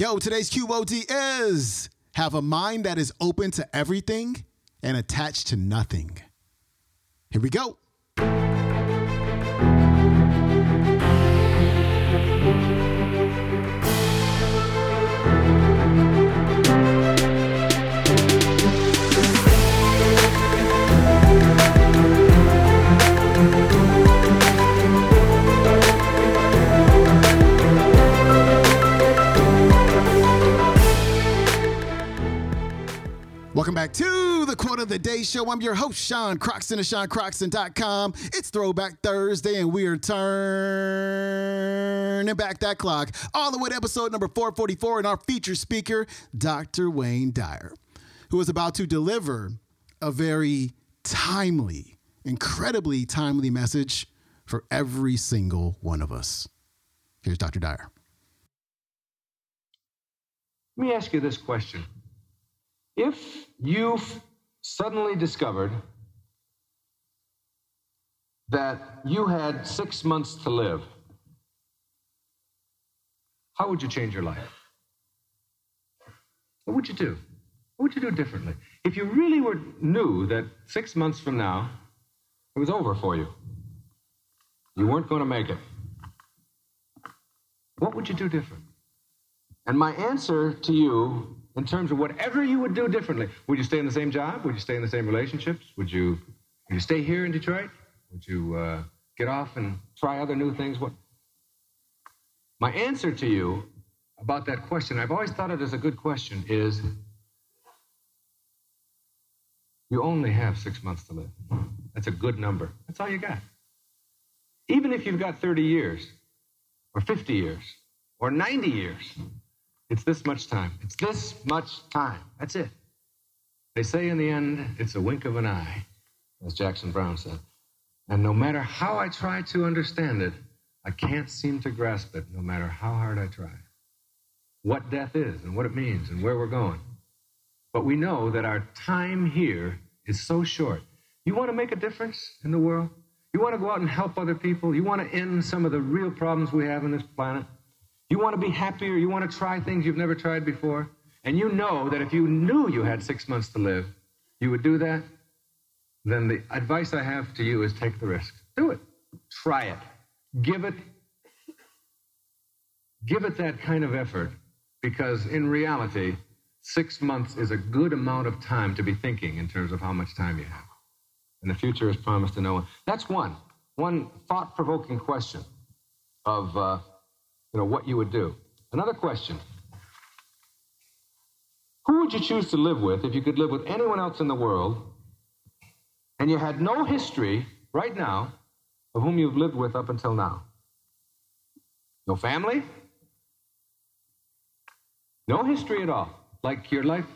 Yo, today's QOD is have a mind that is open to everything and attached to nothing. Here we go. Welcome back to the Quote of the Day Show. I'm your host, Sean Croxton of SeanCroxton.com. It's Throwback Thursday, and we are turning back that clock all the way to episode number 444 and our feature speaker, Dr. Wayne Dyer, who is about to deliver a very timely, incredibly timely message for every single one of us. Here's Dr. Dyer. Let me ask you this question. If you've suddenly discovered that you had six months to live, how would you change your life? What would you do? What would you do differently? If you really were, knew that six months from now it was over for you, you weren't going to make it, what would you do different? And my answer to you in terms of whatever you would do differently. Would you stay in the same job? Would you stay in the same relationships? Would you, would you stay here in Detroit? Would you uh, get off and try other new things? What? My answer to you about that question, I've always thought it as a good question, is you only have six months to live. That's a good number. That's all you got. Even if you've got 30 years, or 50 years, or 90 years, it's this much time. It's this much time. That's it. They say in the end, it's a wink of an eye, as Jackson Browne said. And no matter how I try to understand it, I can't seem to grasp it, no matter how hard I try. What death is and what it means and where we're going. But we know that our time here is so short. You want to make a difference in the world? You want to go out and help other people? You want to end some of the real problems we have on this planet? You want to be happier? You want to try things you've never tried before? And you know that if you knew you had six months to live, you would do that? Then the advice I have to you is take the risk. Do it. Try it. Give it give it that kind of effort because in reality, six months is a good amount of time to be thinking in terms of how much time you have. And the future is promised to no one. That's one. One thought provoking question of uh, you know, what you would do. Another question. Who would you choose to live with if you could live with anyone else in the world and you had no history right now of whom you've lived with up until now? No family? No history at all. Like your life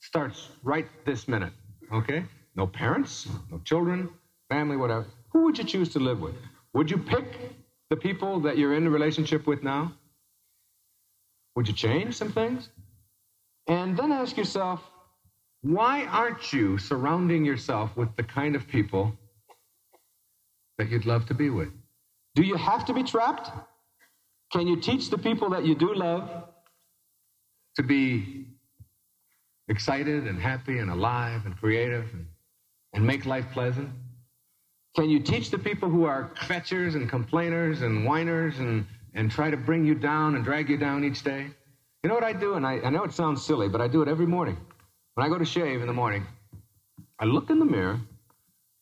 starts right this minute, okay? No parents, no children, family, whatever. Who would you choose to live with? Would you pick the people that you're in a relationship with now? Would you change some things? And then ask yourself, why aren't you surrounding yourself with the kind of people that you'd love to be with? Do you have to be trapped? Can you teach the people that you do love to be excited and happy and alive and creative and, and make life pleasant? Can you teach the people who are fetchers and complainers and whiners and, and try to bring you down and drag you down each day? You know what I do? And I, I know it sounds silly, but I do it every morning. When I go to shave in the morning, I look in the mirror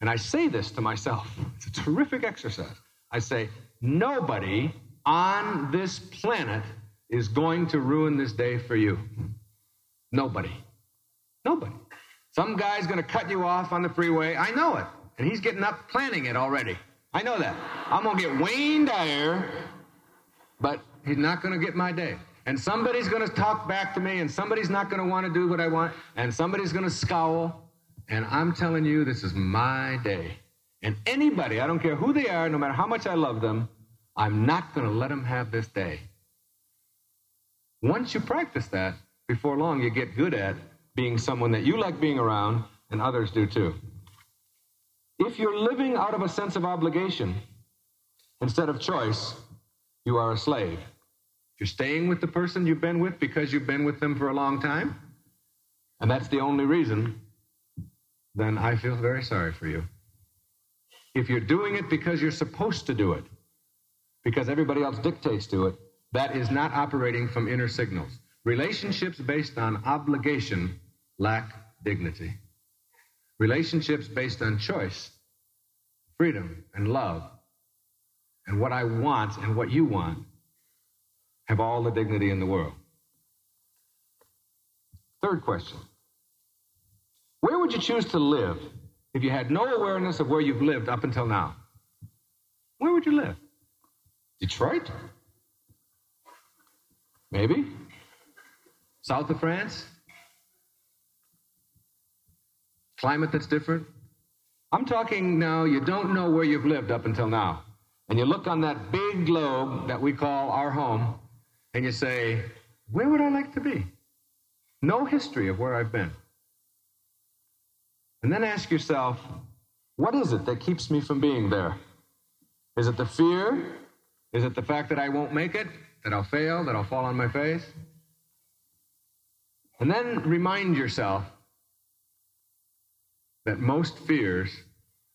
and I say this to myself. It's a terrific exercise. I say, nobody on this planet is going to ruin this day for you. Nobody. Nobody. Some guy's going to cut you off on the freeway. I know it. And he's getting up planning it already. I know that. I'm going to get Wayne Dyer, but he's not going to get my day. And somebody's going to talk back to me, and somebody's not going to want to do what I want, and somebody's going to scowl. And I'm telling you, this is my day. And anybody, I don't care who they are, no matter how much I love them, I'm not going to let them have this day. Once you practice that, before long, you get good at being someone that you like being around, and others do too. If you're living out of a sense of obligation instead of choice, you are a slave. If you're staying with the person you've been with because you've been with them for a long time, and that's the only reason, then I feel very sorry for you. If you're doing it because you're supposed to do it, because everybody else dictates to it, that is not operating from inner signals. Relationships based on obligation lack dignity. Relationships based on choice, freedom, and love, and what I want and what you want have all the dignity in the world. Third question Where would you choose to live if you had no awareness of where you've lived up until now? Where would you live? Detroit? Maybe? South of France? Climate that's different? I'm talking now, you don't know where you've lived up until now. And you look on that big globe that we call our home, and you say, Where would I like to be? No history of where I've been. And then ask yourself, What is it that keeps me from being there? Is it the fear? Is it the fact that I won't make it? That I'll fail? That I'll fall on my face? And then remind yourself that most fears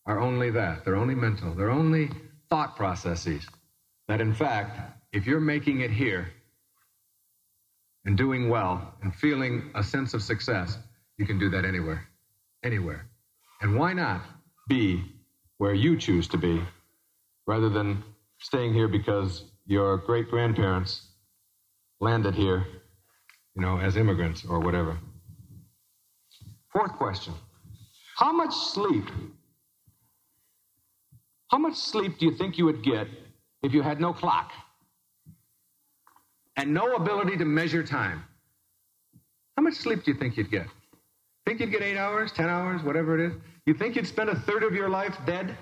are only that. They're only mental. They're only thought processes. That in fact, if you're making it here and doing well and feeling a sense of success, you can do that anywhere. Anywhere. And why not be where you choose to be rather than staying here because your great grandparents landed here, you know, as immigrants or whatever? Fourth question How much sleep how much sleep do you think you would get if you had no clock and no ability to measure time? How much sleep do you think you'd get? Think you'd get eight hours, 10 hours, whatever it is? You think you'd spend a third of your life dead?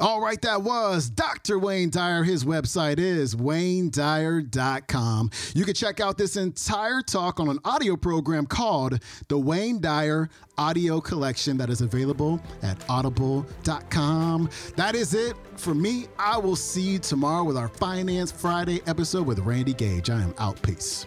All right, that was Dr. Wayne Dyer. His website is waynedyer.com. You can check out this entire talk on an audio program called the Wayne Dyer Audio Collection that is available at audible.com. That is it for me. I will see you tomorrow with our Finance Friday episode with Randy Gage. I am out. Peace.